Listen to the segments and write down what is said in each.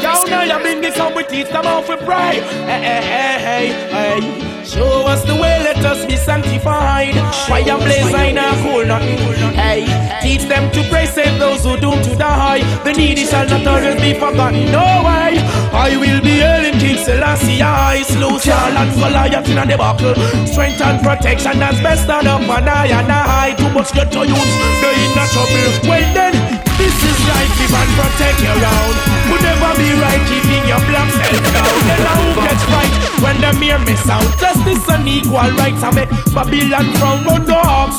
Down now you bring this up with teeth, come off with pride. Hey, hey, hey, hey, hey. Show us the way, let us be sanctified. Fire blaze, I know cool nothing. Hey, teach them to pray, save those who doomed to die. The needy shall not always be forgotten. No way. I will be hailing King Selassie. I slew Saul and Goliath in a debacle. Strength and protection that's best on up and I and I. Too much get to use, they in a trouble. Well then. This is life, live and protect your own. Would never be right keeping your black self down. Then who gets right when the mere miss out? Justice and equal rights I make Babylon from run the hawks.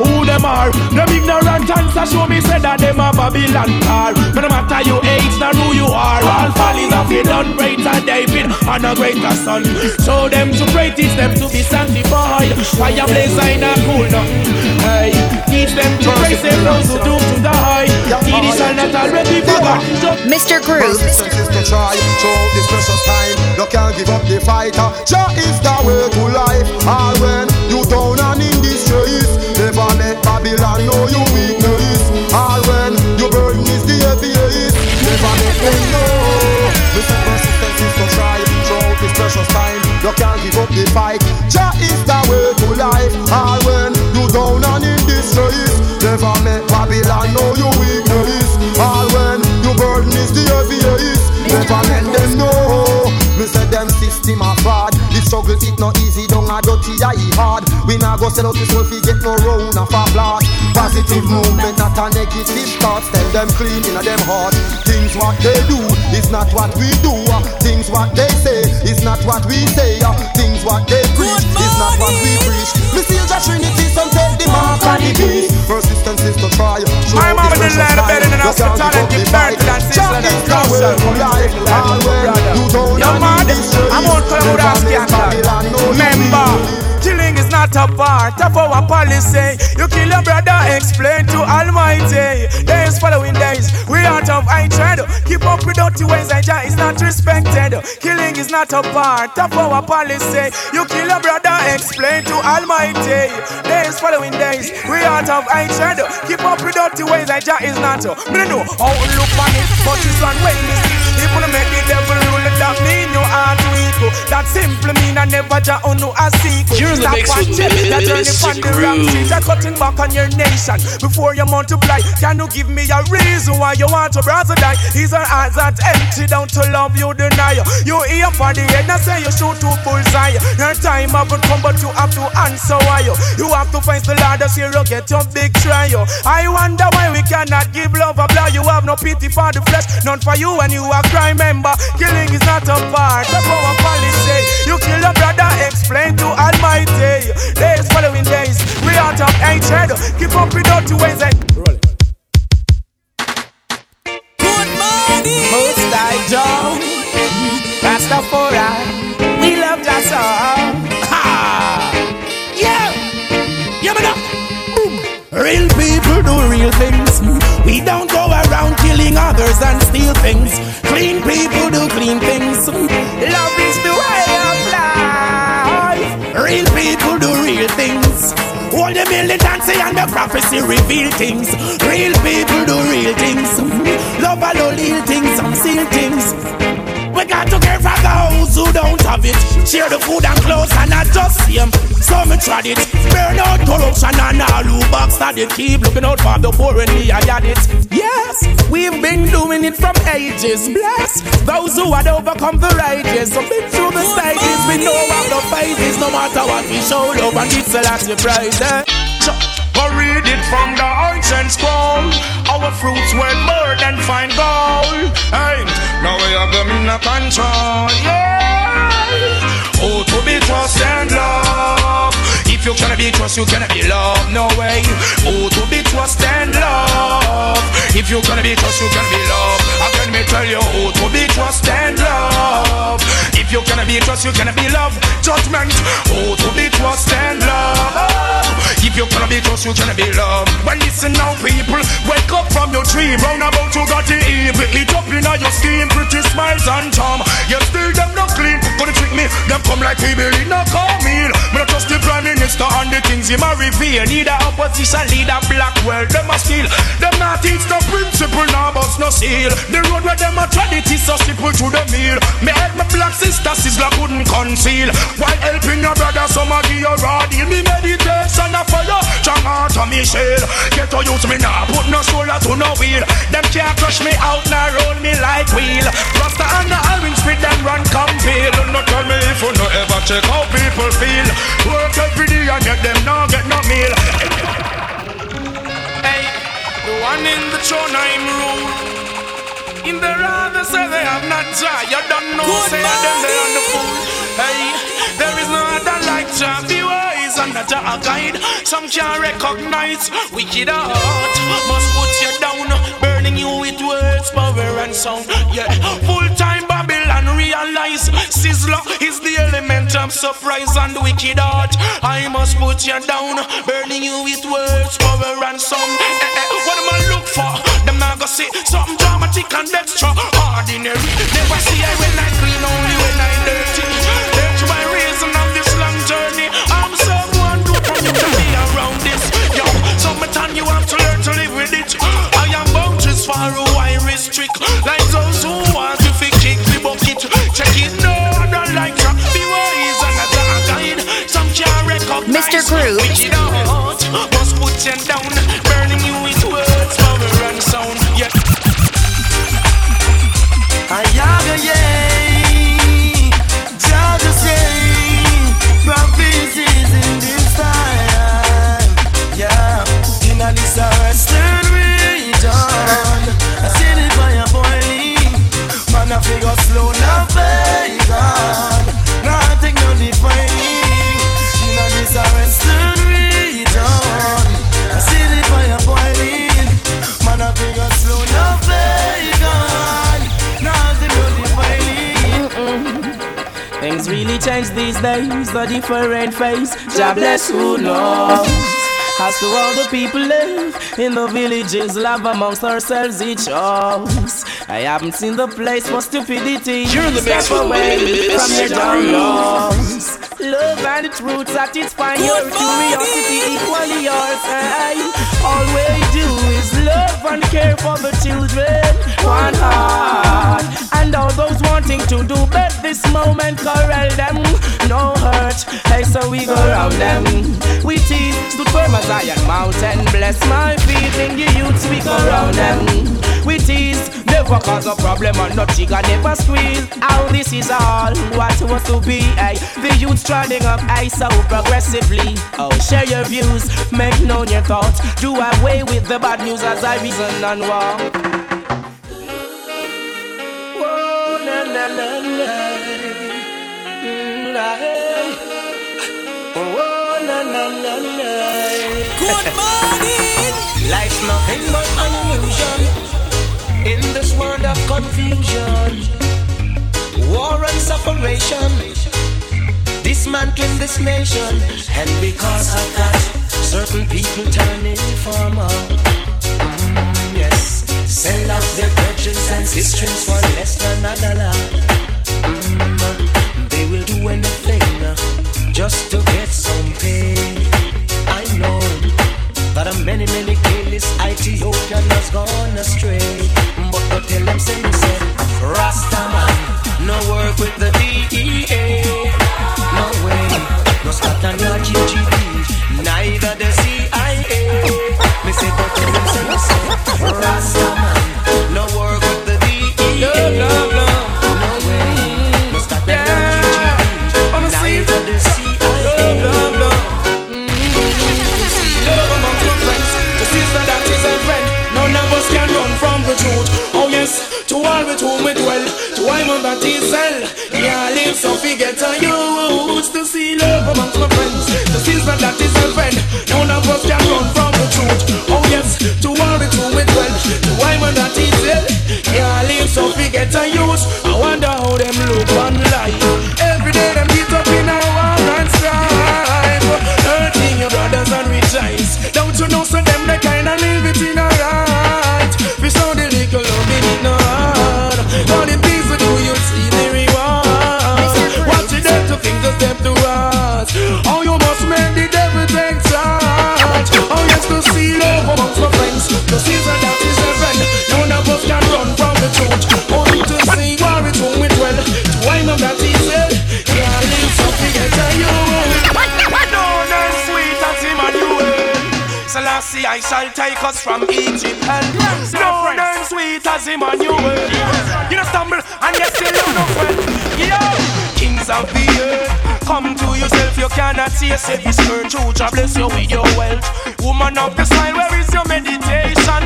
Who them are? Them ignorant answer show me say that them a Babylon car. But no matter your age, nor who you are, all follies of it done greater David and a greater son. Show them to pray, teach them to be sanctified. Fire blaze I not cool nothing. Hey, teach them to pray, save those who do to die. Mr. Groove. to try throughout this precious time. You can't give up the fight. Jah is the way to life. All when you down and in distress, never let Babylon know you weakness. All when your burden is the heaviest, never let them know. Listen, persistence is to try throughout this precious time. You can't give up the fight. Jah is the way to no easy, don't a. We not go sell out this world, we get no round of a blast. Positive movement, not a negative thoughts. Tell them clean in them heart. Things what they do is not what we do. Things what they say is not what we say. Things what they preach is not what we preach. We see the Trinity, some take the mark on the beast. Persistence is to try. I'm over the line better than us. Talent give birth to that sister that comes You don't Yo, man, I'm on Colombia Remember. Not a part of our policy. You kill your brother, explain to Almighty. Days following days, we out of hatred. Keep up with dirty ways, and is not respected. Killing is not a part of our policy. You kill your brother, explain to Almighty. Days following days, we out of hatred. Keep up with dirty ways, and is not. Me know how look on it, but it's one way you make the devil rule, that mean heart weak. That simply mean I never Jah on no a sequel. You're in the mix with Mr. Groove. You're cutting back on your nation before you multiply. Can you give me a reason why you want to brother die? His or eyes that empty down to love you deny. You here for the end and say you shoot to bullseye. Your time haven't come but you have to answer why you. Have to face the Lord as you get your big trial. I wonder why we cannot give love a blow. You have no pity for the flesh, none for you and you a crime member. Killing is not a part of our policy. You kill a brother, explain to Almighty. Days following days, we out of hatred. Keep up with dirty ways and roll it. Good morning. Most I Joe, Rastafari, we love that song. Ha! Yeah, yeah, man. up. Real people do real things. We don't go around killing others and steal things. Prophecy reveal things. Real people do real things. Love the little things and seal things. We got to care for those who don't have it. Share the food and clothes and not just same. So me tried it. Burn out corruption and all who backstabbed it. Keep looking out for the poor and me, I got it. Yes, we've been doing it from ages. Bless those who had overcome the rages. So been through the stages. We know of the phases. No matter what we show love and it's a lot of prize. Eh? Go it from the ancient scroll. Our fruits worth more than fine gold. Hey, now we have them in a control. Yeah. Oh, to be trust and love. If you cannot be trust, you cannot be loved. No way. Oh, to be trust and love. If you cannot be trust, you cannot be loved. Again, me tell you, oh, to be trust and love. If you cannot be trust, you cannot be loved. Judgment. Oh, to be trust and love. You cannot be trust, you gonna be loved. Well, listen now, people. Wake up from your dream. Round about you got the evil. It up in your scheme. Pretty smiles and charm. You still them not clean. Gonna trick me. Them come like people in a meal. Me not trust the prime minister and the things he might reveal. Need a opposition leader, black world. Them a steal. Them not teach the principle. Now bust no seal. The road where them a tread it is so simple to the meal. Me help my black sister, sister couldn't conceal. While helping your brother, some a give you raw deal. Me meditation a fire. Strong heart of me shell. Get to use me now, put no shoulder to no wheel. Them can't crush me out, now roll me like wheel. Rasta and the orange with them run compare. Do not tell me if you no ever check how people feel. Work every day and yet them now get no meal. Hey, the one in the throne I'm rule. In the rather say they have not Jah. You don't know, Good say them they on the morning. fool. Hey, there is no other like Jah. Not a guide. Some can't recognize wicked heart. Must put you down, burning you with words, power and sound. Yeah, full time Babylon realize Sizzla is the element of surprise and wicked heart. I must put you down, burning you with words, power and sound. Eh, eh, what am I look for? Them not gonna something dramatic and extra ordinary. Never see I when I clean, only when I dirty. Summertime you have to learn to live with it. I am boundaries far who I restrict. Like those who want to fi kick me bucket. Check it, no, I don't like to be wise and a guide. Some can't recognize. Mr. Groove. Wicked heart, must put you down, burning you with words, power and sound. Yeah. Ayaga yay, These days, a different face. God bless who knows. As to all the people live in the villages, love amongst ourselves each shows. I haven't seen the place for stupidity. You're the Step with away Mr. from your downloads. Love and roots satisfy your curiosity equally yours. Hey, all we do is love and care for the children. One heart. And all those wanting to do bad this moment, corral them. No hurt. Hey, so we go round them. We tease, stood firm as Zion Mountain. Bless my feet in the youths, we go round them. We tease, never cause a problem or no trigger, never squeeze. How this is all what was to be. Hey, the youths trotting up, hey, so progressively. Oh, share your views, make known your thoughts. Do away with the bad news as I reason and walk. Morning. Life's nothing but an illusion in this world of confusion, war and separation, dismantling this nation, and because of that, certain people turn informal. Mm, yes, sell out their virgins and sisters for less than a dollar. Mm, they will do anything just to get some pay. Many, many kilis Ethiopian has gone astray. But to tell them, say, say, Rastaman, no work with the take us from Egypt and no them sweet as Emmanuel. You know stumble and you still look well. Yeah, kings of the earth, come to yourself. You cannot see yourself. This church, bless you with your wealth. Woman of the soil, where is your meditation?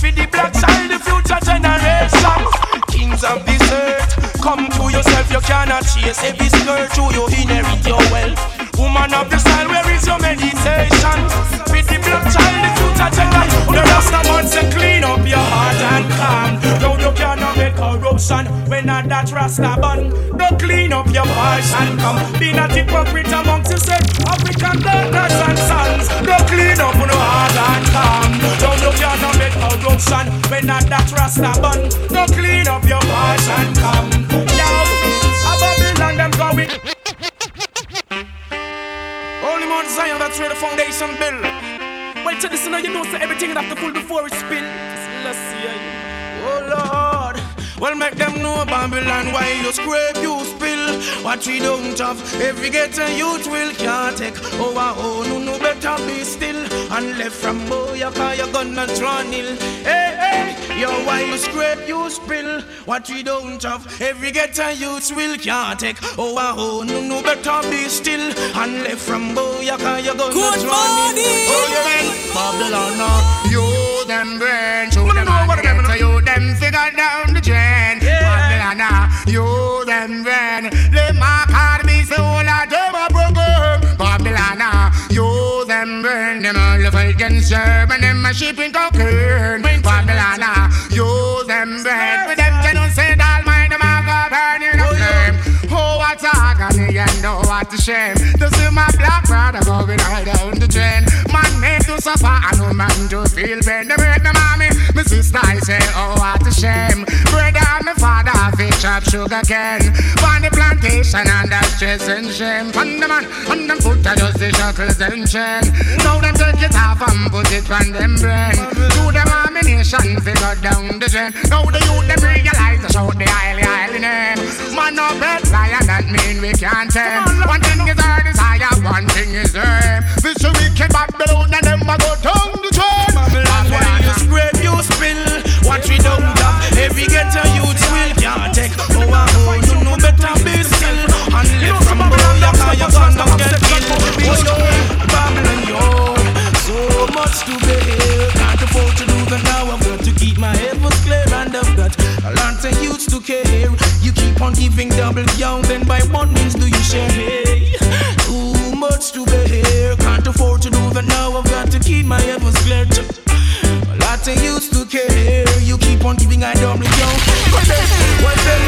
For the black child, the future generation. Kings of this earth, come to yourself. You cannot chase every skirt to you inherit your wealth. Woman of the soil, where is your meditation? With the black child, the future generation. Oh, the Rasta man say clean up your heart and calm. No, you cannot make corruption when not that Rasta bun. Don't clean up your heart and come. Be not hypocrite amongst yourself. African daughters and sons. Don't clean up no heart and calm. No, you cannot make corruption when not that Rasta bun. Don't clean up your heart and come. Mount Zion that's where the foundation built. Well, to listen, you know, so everything that to pull before spill. Let's. Oh Lord. Well, make them know Babylon why you scrape, you spill. What we don't have, every ghetto youth will can't take. Oh, ah, oh, no, no, better be still. And left from Boyaka, you're gonna draw nil. Hey, hey, yo, why you scrape, you spill. What we don't have, every ghetto youth will can't take. Oh, ah, oh, no, no, better be still. And left from Boyaka, you're gonna Good draw nil. morning. Oh, you mean Babylon, ah. no. You them show Wanna them know what them get know? to you them figure down the drain. Yeah. Babylon, you them burn. Let my card be so that them a broken. Babylon, uh, you them burn. Them all of against German, them a shipping cocaine. Babylon, uh, you them burn. With them genocide, all mine them a go burn in a oh, flame. Oh, what agony and oh, what a shame. To see my black brother going all down suffer and no man to feel pain. They sister, I say, oh, what a shame. Brother and my father, fish up sugar cane. On the plantation and that's stress and shame. On the man, on them foot, I just the shackles and chain. Now them take it off and put it on them brain. Do them ammunition, figure down the drain. Now the youth, them realize to shout the highly, highly name. Man, no bed lion, that mean we can't tame. One thing is our desire, one thing is aim. This wicked Babylon and them a go down the drain. Babylon, you scrape, you spill. What we don't have, every ghetto youth will can't take. Ah, oh, you know better be still. And live from Boyaka, you're gonna get killed. Oh, yo, Babylon, yo, so much to bear. Can't afford to do that now. I've got to keep my heavens clear, and I've got a lot of youths to care. You keep on giving double down, then by what means do you share? Hey, too much to bear. Can't afford to do that now. I've got to keep my heavens clear. Lot of used to care. You keep on giving I double down. But then, then,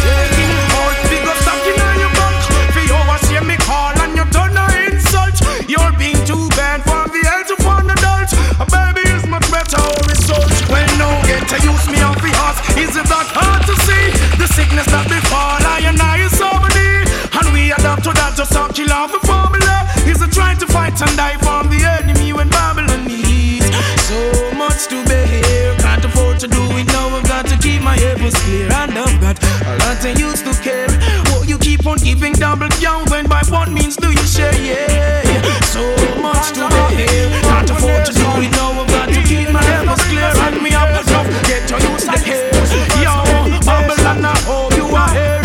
taking. For you me call and you insult. You're being too bad for the adult. A baby is much better get to use me. Is it that hard to see? The sickness that I and I we that just to kill off the. Is it trying to fight and die from heavens clear. And I've got a lot of used to care. Oh, you keep on giving double down. When by what means do you share? Yeah, so much to bear. Can't afford to do it now. I've got to keep my heavens clear. And me up enough. Get your use the hair. Yo, Babylon, I hope you are here.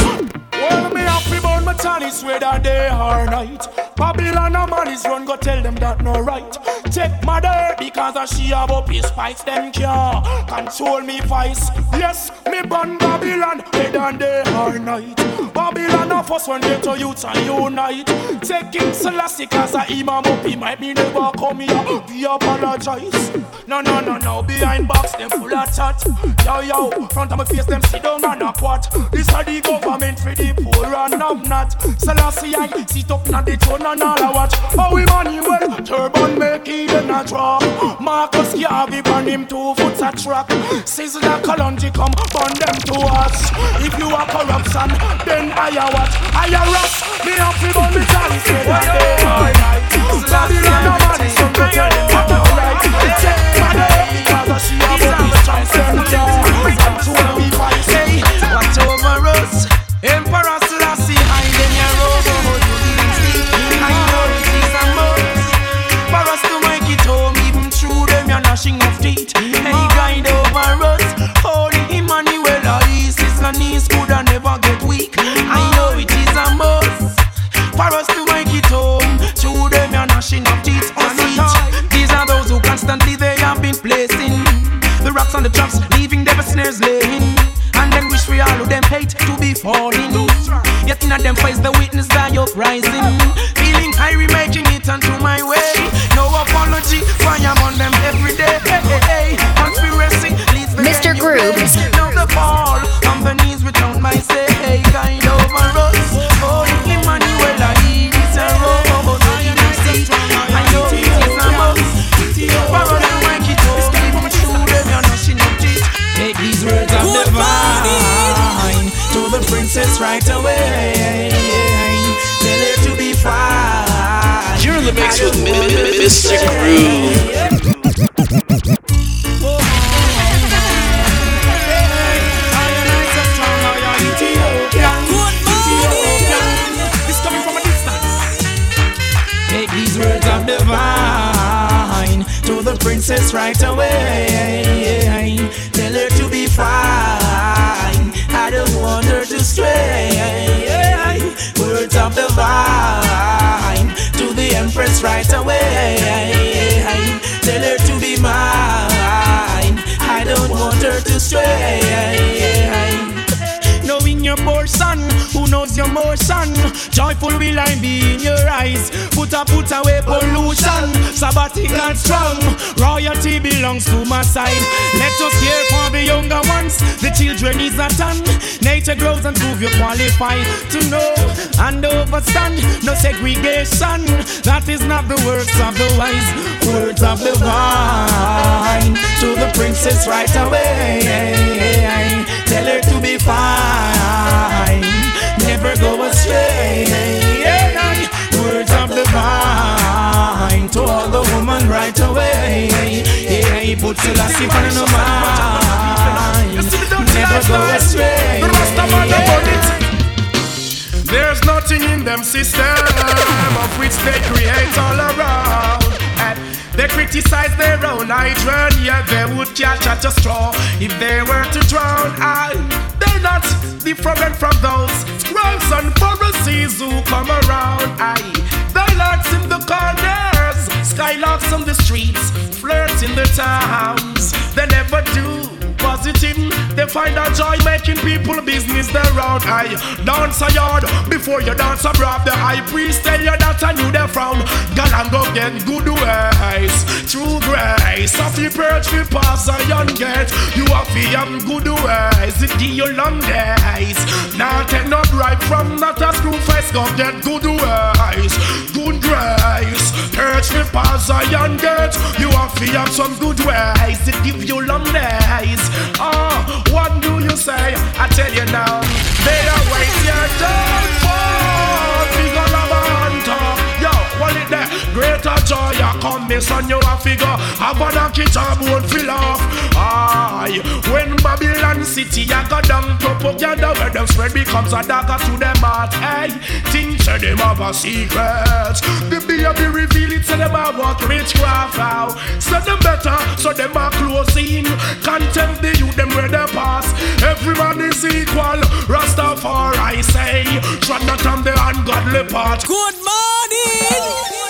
Well, me happy about my Chinese whether day or night. Babylon a man is run, go tell them that no right. Take my because a she up his fights, them can't control me vice. Yes, me born Babylon, whether day or night. Babylon a first one get to youth and unite. Take King Selassie cause a imam up, he might be never come here. We apologize. No, no, no, no, behind box them full of chat. Yo, yo, front of my face them sit down and a quat. This are the government for the poor and I'm not. Selassie I sit up on the throne and all I watch. How we money well, turban make even a draw. Marcus Garvey burn him two foot a track. Sizzla and Kalonji come burn them to us. If you are corruption, then I are what? I are rust. Me up to burn a day night. Babylon no money, so to on the traps, leaving their snares laying. And then wish we all who them hate to be falling. Yet of them face the witness by uprising. Feeling high, we making it onto my way. No apology, fire on them mix with Mr. Groove. Take these words of divine to the princess right away. Joyful will I be in your eyes. Put a put away pollution. Sabbatical strong. Royalty belongs to my side. Let us care for the younger ones. The children is a ton. Nature grows and prove you qualified to know and overstand. No segregation. That is not the works of the wise. Words of the vine to the princess right away. Tell her to be fine, never go astray. Words of the vine to all the woman right away. Yeah, put Selassie on no mind, never go astray. There's nothing in them system of which they create all around. And they criticize their own hydrant, yeah, they would catch at a straw if they were to drown. I, they're not different from those scrolls and Pharisees who come around. I, they lurks in the corners, skylarks on the streets, flirts in the towns. They never do positive. They find a joy making people business their own. I dance a yard before you dance abroad. The high priest tell you that I knew they from. Girl and go get good ways. True grace. Of the purge we pass a young gate. You have to have good ways. It give you long days. Now take no bribe from not a screw face. Go get good ways. Good grace. Purge we pass a young gate. You have to have some good ways. It give you long days. Oh, what do you say? I tell you now, they are wait your for big ol' hunter. Yo, what it? Greater joy, I come, me son, you a figure. Wanna kitch a bone fill off. Aye, when Babylon city, I got down propaganda where them spread becomes a dagger to them heart. Hey, think say them have a secret. The baby reveal it, so them a walk witchcraft out. So them better, so them a close in. Contempt the youth, them where they pass. Everyone is equal. Rastafari say, tread not on the ungodly path. Good morning.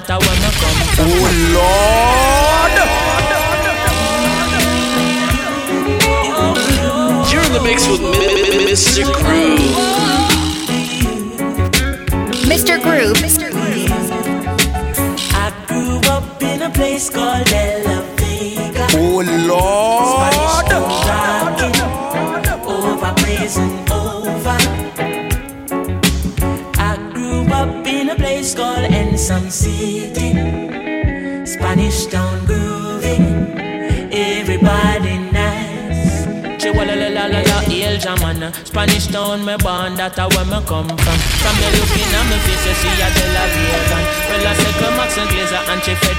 That I wanna come from. From the looking at me face, you see a De La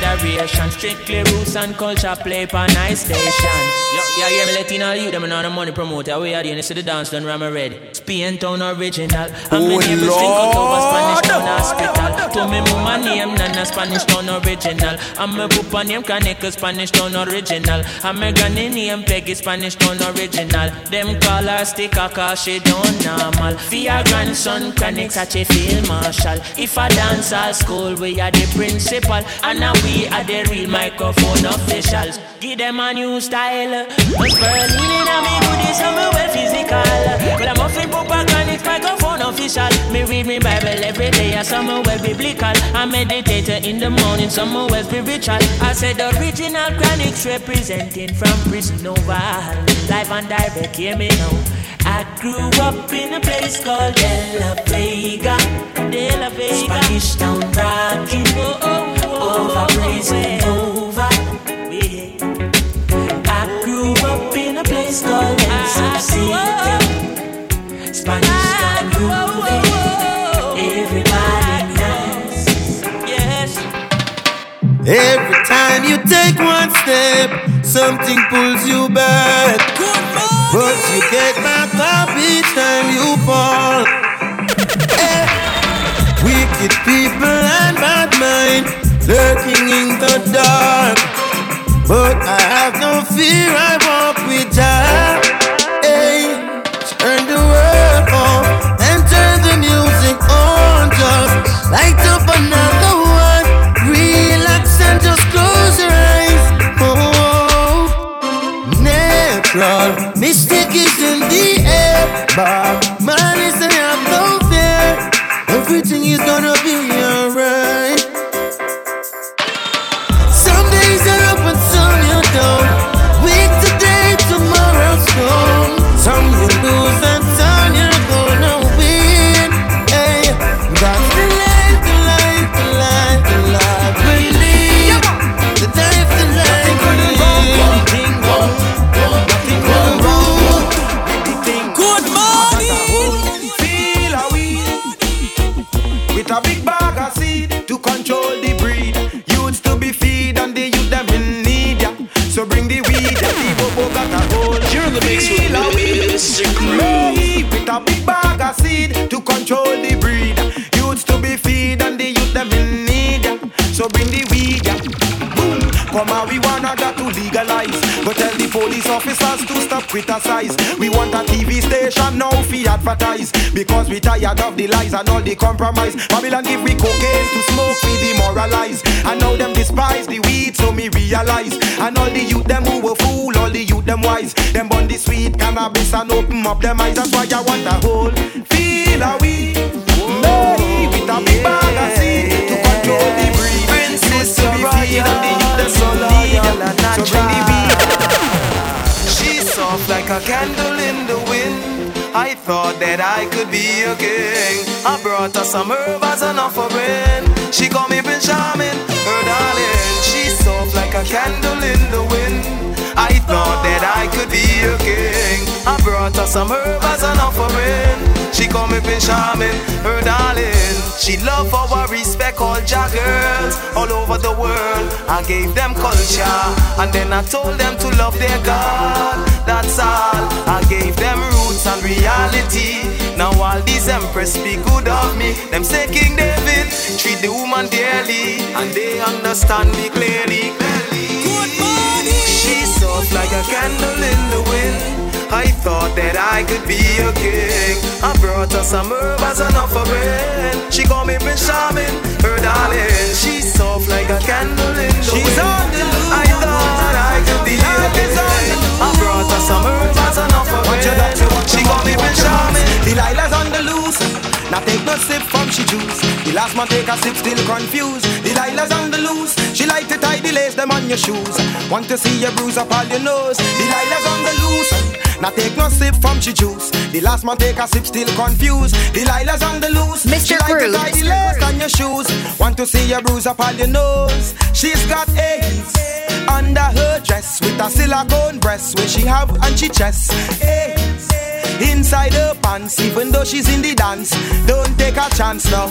anti-federation Strictly roots and culture, play for nice station. Yo, yeah, yeah, me letting all you, them and all the money promoter. We are the see the dance done, ram ready Spain town original. And me Oh, neighbors drink out over Spanish town hospital. To me mama name, Nana Spanish town original. And me papa name, Kaneka Spanish town original. And me granny name, Peggy Spanish town original. Them call her sticker cause she don't normal. Your grandson, Chronic such a field marshal. If I dance at school, we are the principal. And now we are the real microphone officials Give them a new style. Us Berlin in a me goodies and me well physical. But I'm offering Papa Chronic microphone official. Me read me Bible every day, and some well biblical. I meditate in the morning, some well spiritual. I said the original Chronics representing from prison over. Live and direct, hear me now I grew up in a place called De La Vega. De La Vega Spanish Town rocking Oh, oh, oh, oh, oh over, blazing oh, over. yeah. I grew up in a place called Ensom City. Spanish Town grooving. Everybody nice. Yes Every time you take one step, something pulls you back. But you get back up each time you fall. Eh. Wicked people and bad mind lurking in the dark. But I have no fear, I walk with Jah. Police officers to stop criticize. We want a TV station now fi advertise. Because we tired of the lies and all the compromise. Babylon give we cocaine to smoke, we demoralize. And now them despise the weed, so me realize. And all the youth them who were fool, all the youth them wise. Them bun the sweet cannabis and open up them eyes. That's why I want a whole feel a weed. Like a candle in the wind. I thought that I could be a king. I brought her some herb as an offering. She called me Benjamin, her darling. She's soft like a candle in the wind. I thought that I could be a king. I brought her some herb as an offering. She me Prince Charming, her darling. She love for our respect all Jah girls all over the world. I gave them culture and then I told them to love their God. That's all. I gave them roots and reality. Now all these empress speak good of me. Them say King David treat the woman dearly, and they understand me clearly. Good morning. She's soft like a candle in the wind. I thought that I could be a king. I brought her some herb as an offering. She called me Prince Charming, her darling. She's soft like a candle in the She's wind. On the loose. I thought I could be a king. I brought her some herb as an offering. She called me Prince Charming. Delilah's on the loose. Now take no sip from she juice. The last man take a sip, still confused. Delilah's on the loose. She like to tie the lace them on your shoes. Want to see your bruise up all your nose. Delilah's on the loose. Now take no sip from she juice. The last man take a sip, still confused. Delilah's on the loose. Mr. She like to tie the lace on your shoes. Want to see your bruise up on your nose. She's got AIDS under her dress with a silicone breast where she have and she chest. AIDS inside her pants, even though she's in the dance. Don't take a chance now.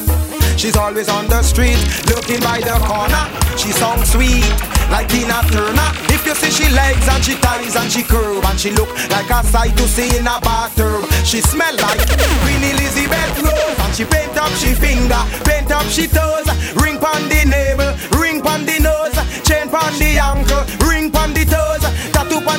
She's always on the street, looking by the corner. She sounds sweet, like Tina Turner. If you see she legs and she ties and she curve and she look like a sight to see in a bathroom. She smell like Queen Elizabeth Rose and she paint up she finger, paint up she toes, ring pon the navel, ring pon the nose, chain pon the ankle, ring pon the toes,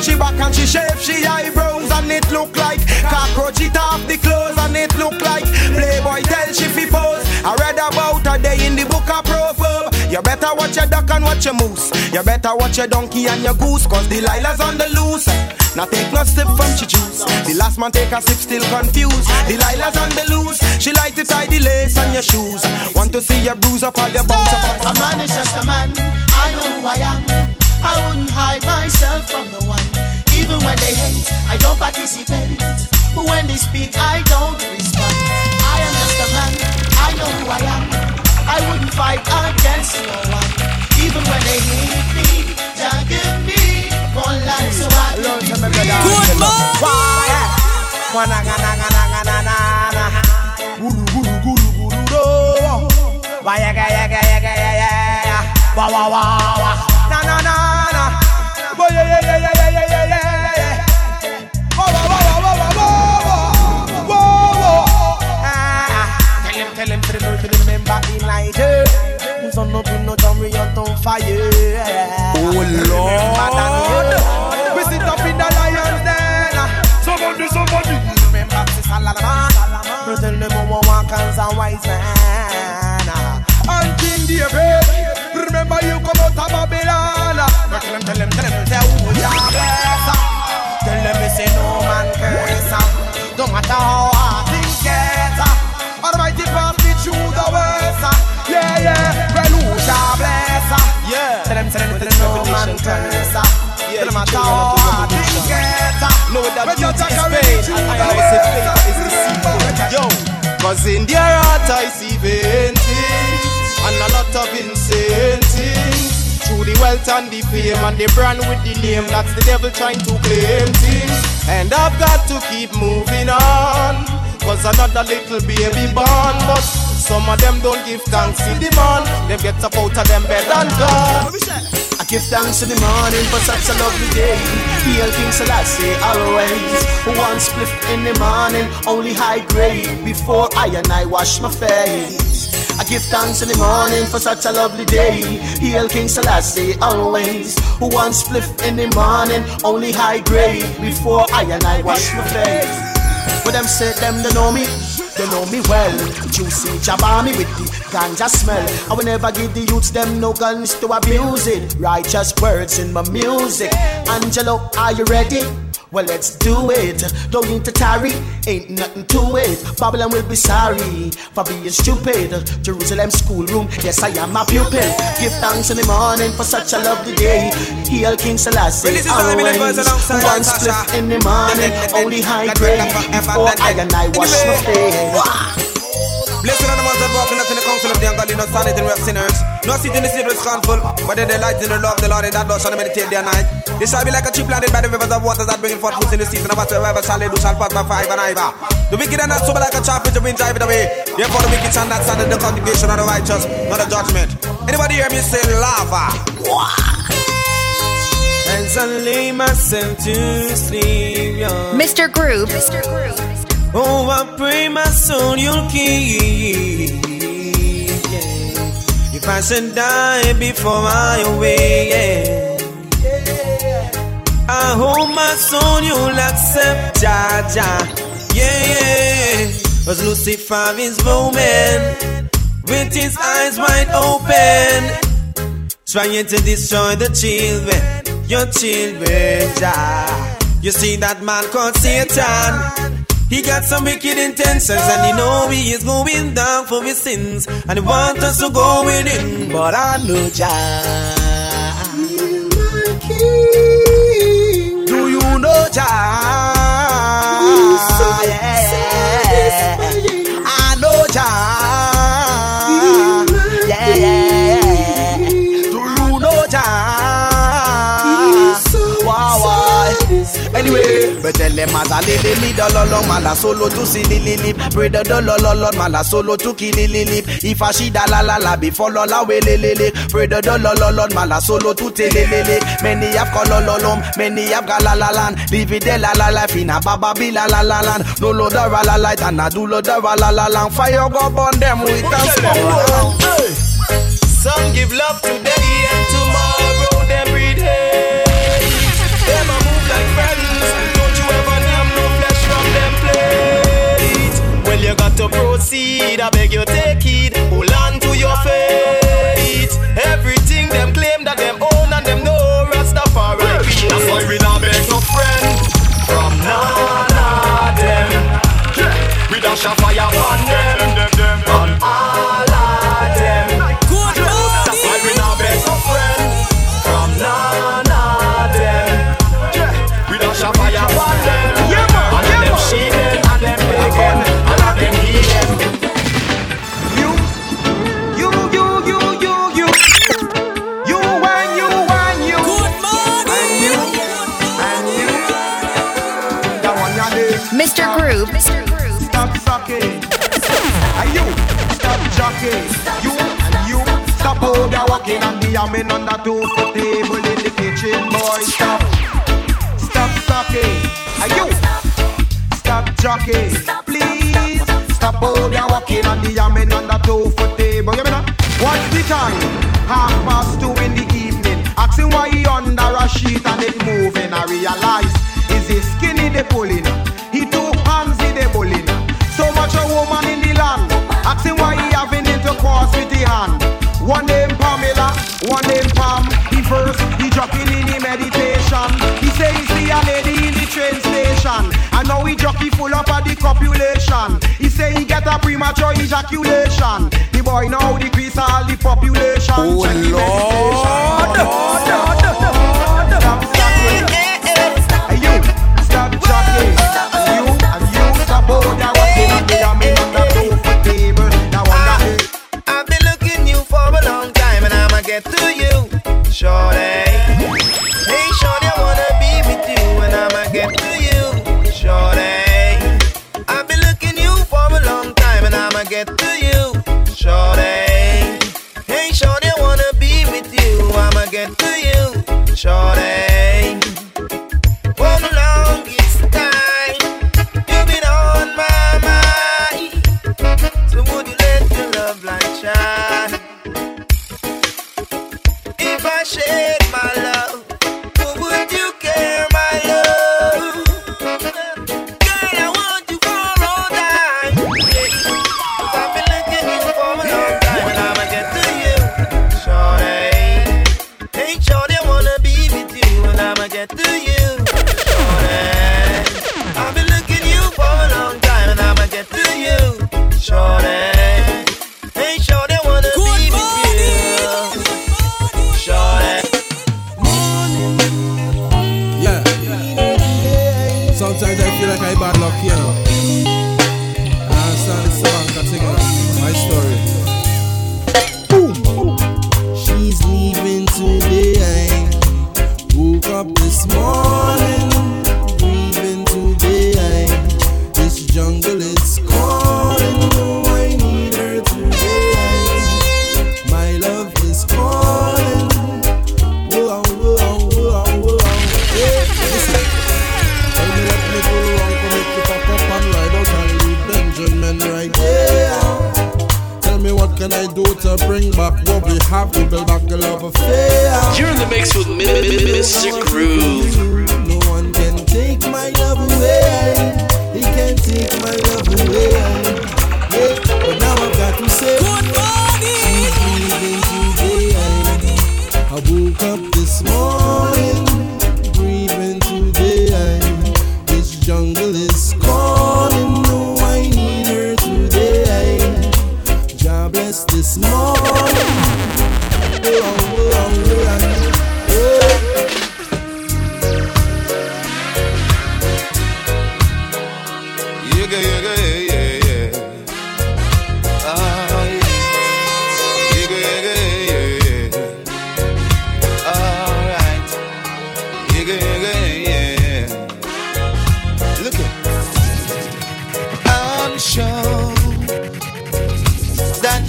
she back and she shave she eyebrows and it look like cockroach it off the clothes and it look like Playboy tell she fi pose. I read about a day in the book of Proverbs. You better watch your duck and watch your moose. You better watch your donkey and your goose, cause Delilah's on the loose. Now take no sip from she juice. The last man take a sip, still confused. Delilah's on the loose. She like to tie the lace on your shoes. Want to see your bruise up all your bones. A man is just a man. I know who I am. I wouldn't hide myself from the one. Even when they hate, I don't participate. But when they speak, I don't respond. I am just a man. I know who I am. I wouldn't fight against no one. Even when they hate me, just give me one life so I can be free. Good morning. Wana na na na na na na na. Guru guru guru guru. Wa ya ga ya ga ya ga ya ya. Wa wa wa wa. To remember Elijah. Who's on up in no jump up on fire. Oh Lord. We sit up in the lion's den. Somebody, somebody. Remember Sister Lalaman. We tell them walk as a wise man. And King David. Remember you come out of Babylon. Tell them, tell them, tell them, say who you bless. Tell them we say no man curse. No matter how no. Yeah, no matter how things get. Know that beauty is pain And I always say flavor is deceitful Yo. Cause in their heart I see vain things And a lot of insane things Through the wealth and the fame And the brand with the name That's the devil trying to claim things. And I've got to keep moving on Cause another little baby born. But some of them don't give thanks in the man. Them get up out of them bed and gone give thanks in the morning for such a lovely day. Hail King Selassie always. One spliff in the morning, only high grade. Before I and I wash my face. I give thanks in the morning for such a lovely day. Hail King Selassie always. One spliff in the morning, only high grade. Before I and I wash my face. But them say them they know me. They know me well. Juicy Jabami with the ganja smell. I will never give the youths them no guns to abuse it. Righteous words in my music. Angelo, are you ready? Well, let's do it. Don't need to tarry, ain't nothing to it. Babylon will be sorry for being stupid. Jerusalem schoolroom, yes, I am a pupil. Give thanks in the morning for such a lovely day. Hail King Selassie, always. One split in the morning, only high grade. Before I and I wash my face. Blessed are the ones that walk in the council of the ungodly, not standing in the sinners. No sit in the seat with scornful, but they delight in the love of the Lord, and that Lord shall meditate day and night. They shall be like a tree planted by the rivers of waters that bring forth fruits in the season, and whatsoever shall they do shall prosper for ever and ever. The wicked are not sober like a chaff which the wind drive it away. Therefore the wicked shall not stand in the congregation of the righteous, not the judgment. Anybody hear me say lava? As I lay myself to sleep. Mr. Groove. Mr. Groove. Oh, I pray my soul you'll keep. Yeah. if I should die before I way, yeah. I hope my soul you'll accept, Jah Jah. Yeah, yeah. Cause Lucifer is roaming with his eyes wide open, trying to destroy the children, your children, Jah. You see that man called Satan. He got some wicked intentions and he know he is going down for his sins and he wants us to go with him. But I know Jah. Do you know Jah? Yeah. Anyway, but tell them as a lily li do lo lo mala solo to see lily lip. Pray the do lo lo lo mala solo lily lip. If a she da la la la before lo la we li li li. Pray the do lo lo lo mala solo to tell lily. Many have lo many have got la la land. Live it la la life in a baba be la la la land. No lo da la light and a do lo da la la land. Fire go burn them with a smoke. Some give love today and to proceed. I beg you take it. And the yamming on the two foot table in the kitchen, boy. Stop, stop sucking. And you, stop jockeying. Please, stop how they're walking and the yamming on the two foot table. You that? What's the time? Half past two in the evening. Asking why he under a sheet and it moving. I realize is he skinny they pulling. He two hands he they pulling. So much a woman in the land. Asking why he having intercourse with the hand. One name Pamela, one name Pam. He first, he jockeying in the meditation. He say he see a lady in the train station. And now he jockey full up of the copulation. He say he get a premature ejaculation. The boy now decrease all the population. Oh Check the meditation. Stop story.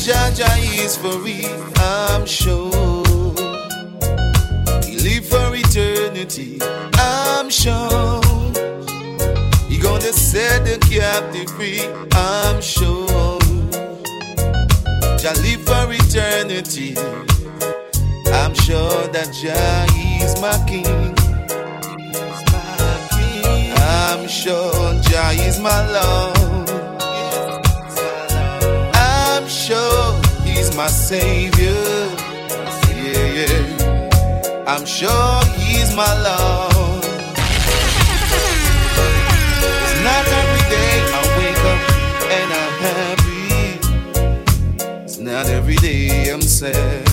Jah Jah is for real. I'm sure he live for eternity. I'm sure. He gonna set the captive free, I'm sure. Shall live for eternity. I'm sure that Jah is my king. I'm sure Jah is my Lord. My Savior. Yeah, yeah. I'm sure He's my Lord. It's not every day I wake up and I'm happy. It's not every day I'm sad.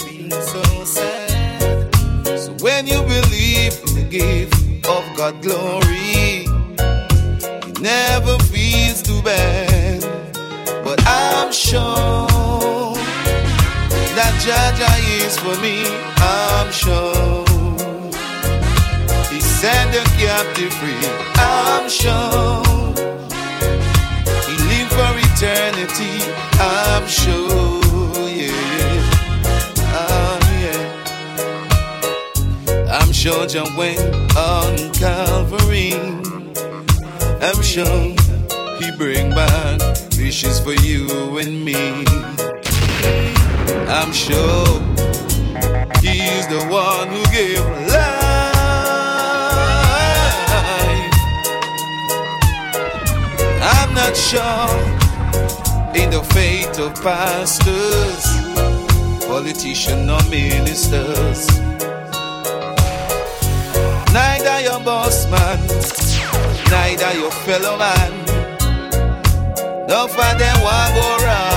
Feel so sad. So when you believe in the gift of God glory, it never feels too bad. But I'm sure Jah Jah is for me. I'm sure. He set the captive free. I'm sure He live for eternity. I'm sure, yeah, ah, yeah. I'm sure John went on Calvary. I'm sure He bring back wishes for you I'm sure He's the one who gave life. I'm not sure in the fate of pastors, politicians, or ministers. Neither your boss man, neither your fellow man. No for them want go round,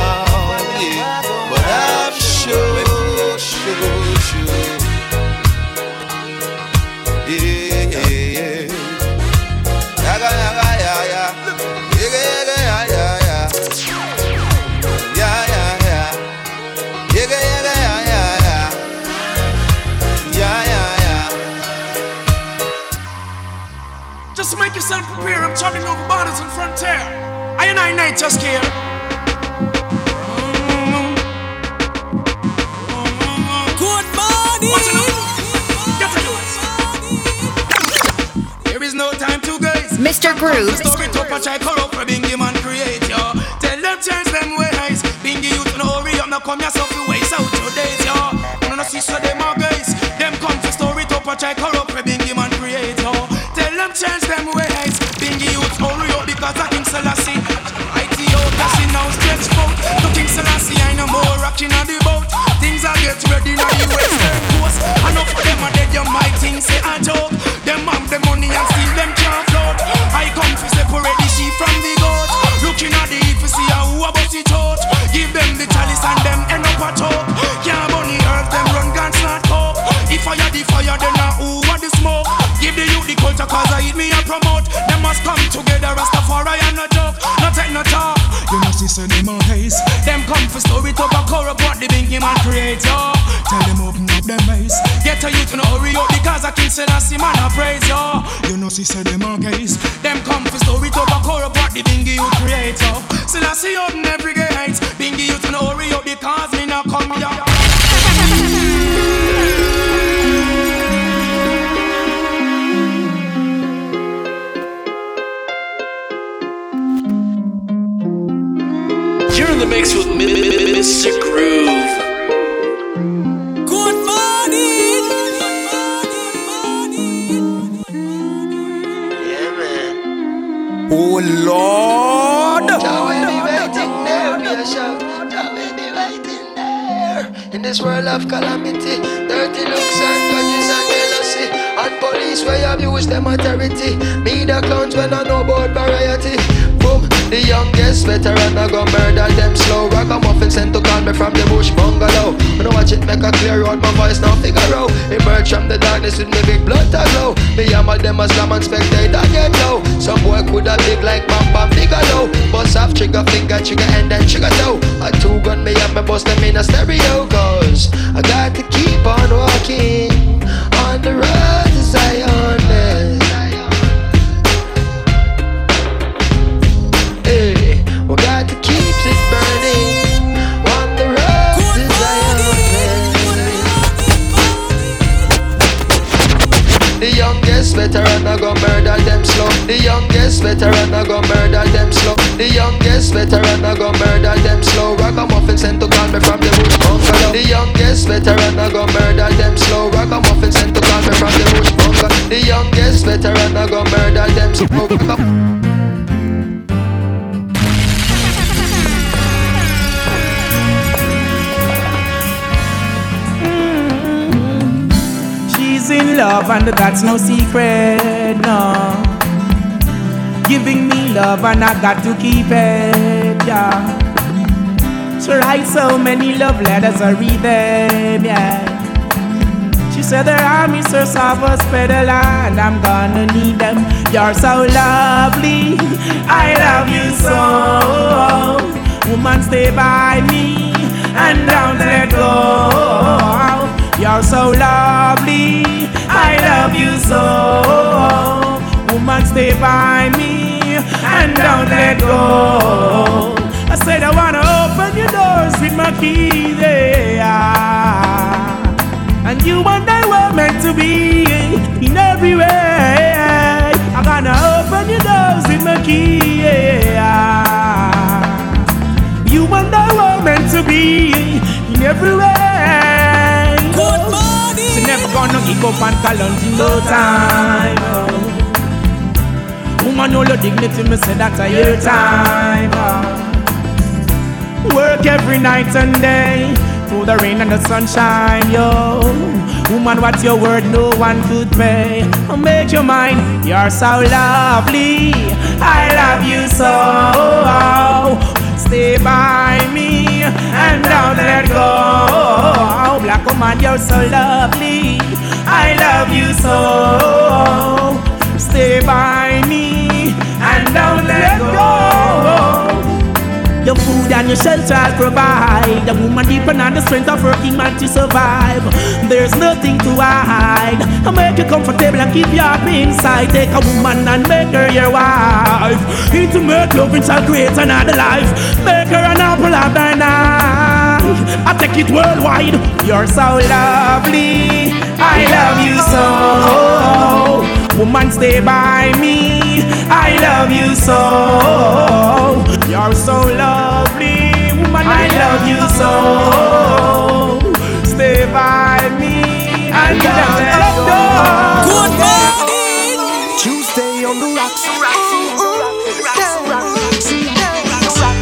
prepare, over borders and frontier. I and I night just here. Good morning. What's it Get to do it. There is no time to guys. Mr. Groove. Story to patch I call up for Bingy man create yo. Tell them change them ways. Bingy youth no hurry up, now come yourself to waste out your days yo. You know see so them are guys. Them come to story to patch I call rocking on the boat. Things are get ready now the western coast. Enough of them are dead, you might think say a joke. Them have the money and still them can't float. I come to separate the sheep from the goat. Looking at the heat to see how who about it out. Give them the chalice and them end up a choke. Can't burn the earth, them run guns not cope. If I had the fire, then I who want the smoke. Give the youth the culture cause I eat me and promote. Them must come together, Rastafari and no joke. No take no talk. You must see say. Them big man create, yo. Tell them open up them eyes. Get a youth to no hurry up because I King Selassie man I praise, yo. You know see say them on case. Them come for story to back corrupt what the bingy you create, yo. Selassie open every this world of calamity, dirty looks and grudges and jealousy. And police where abuse them authority. Me the clowns when I know about variety. Boom, the youngest veteran I go murder them slow. Ragamuffin sent to call me from the bush bungalow. When I watch it make a clear out, my voice now figure out. Emerge from the darkness with me big blood to glow. Me hammer them as slam and spectator get low. Some boy coulda big like Bam Bam Bigelow. Bust off trigger finger, trigger and then trigger toe. A two gun me up, me bust them in a stereo. Cause I got to keep on walking on the road to Zion. Veteran I go murder them slow. The youngest veteran I go murder them slow. The youngest veteran I go murder them slow. Ragamuffin sent to call me from the bush bungalow. The youngest veteran I go murder them slow. Ragamuffin sent to call me from the bush bungalow. The youngest veteran I go murder them slow. In love and that's no secret, no. Giving me love and I got to keep it, yeah. She writes so many love letters, I read them, yeah. She said there are Mr. Savas pedal and I'm gonna need them. You're so lovely, I love you so. Woman, stay by me and don't let go. You're so lovely, I love you so. Woman, stay by me and don't let go. I said I wanna open your doors with my key there. And you and I were meant to be in every way. I'm gonna open your doors with my key. You and I were meant to be in every way. Never gonna give up on in no time. oh. Woman, all your dignity, me say that a your time. oh. Work every night and day through the rain and the sunshine, yo. Woman, what's your word? No one could pay. Oh, make your mind, you're so lovely. I love you so. Oh. Stay by me and don't let go. Oh, black woman, you're so lovely. I love you so. Stay by me and don't let go. Your food and your shelter I'll provide. A woman depend on the strength of working man to survive. There's nothing to hide. I make you comfortable and keep you happy inside. Take a woman and make her your wife. Intimate loving shall create another life. Make her an apple of thine eye. I take it worldwide. You're so lovely. I love you so. Woman, stay by me. I love you so. You're so lovely. Woman, I love you so. Stay by me. And don't let go. Good morning. Tuesday on the rocks.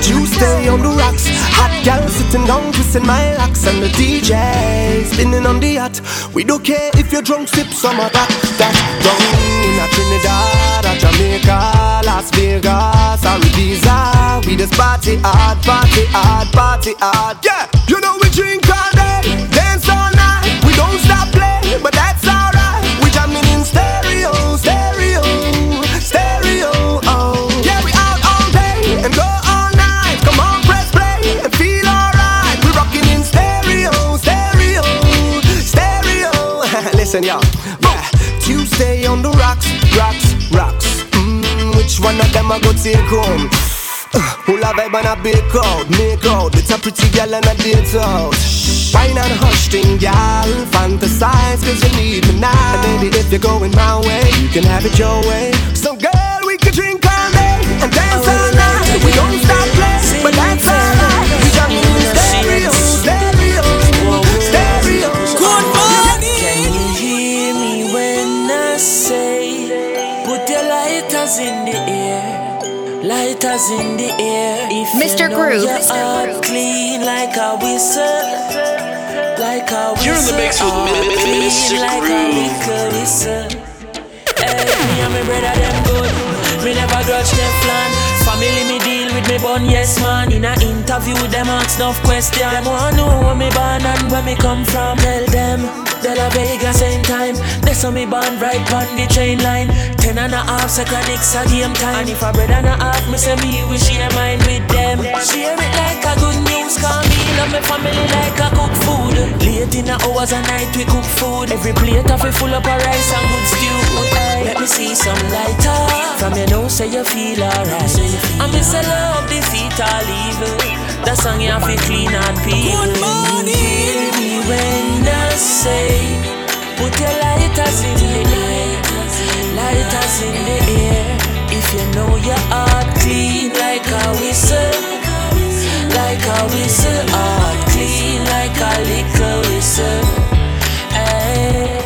Tuesday on the rocks. Hot girl sitting down, kissing my locks, and the DJ spinning on the yacht. We don't care if you're drunk, sip some of that. That down in a Trinidad, a Jamaica, Las Vegas, or Ibiza. We just party hard, party hard, party hard. Yeah, you know we drink all day, dance all night. We don't stop playing, but that's alright. We jamming in stereo, stereo, Listen, y'all. Yeah. Tuesday on the rocks, rocks, rocks. Mm, which one of them I go take home? Uh, Who la vibe and a big out, make out It's a pretty girl and a date out Wine and hush thing, gal Fantasize cause you need me now And baby, if you're going my way You can have it your way So Groove. your Mr. clean like a whistle, like a whistle. You're in the mix with Mr. Like Groove. a whistle. Hey, me and my brother them good. Me never grudge them plan. Me bun, yes man. In a interview, them ask enough question. Them want know where me born and where me come from. Tell them. De La Vega same time They saw me born right on the train line Ten and a half seconds a game time And if I bread and a half me say me we share mine with them Share it like a good news Call me love me family like a cook food. Late in the hours of night we cook food. Every plate of it full up of rice and good stew. Let me see some lighter. From your nose say you feel alright. I'm miss a love defeat all evil. That song you have to clean and peel. Good morning. when I say Put your lighters in the air. Lighters in the air. If you know your heart clean like a whistle like a whistle, or clean like a little whistle. Hey.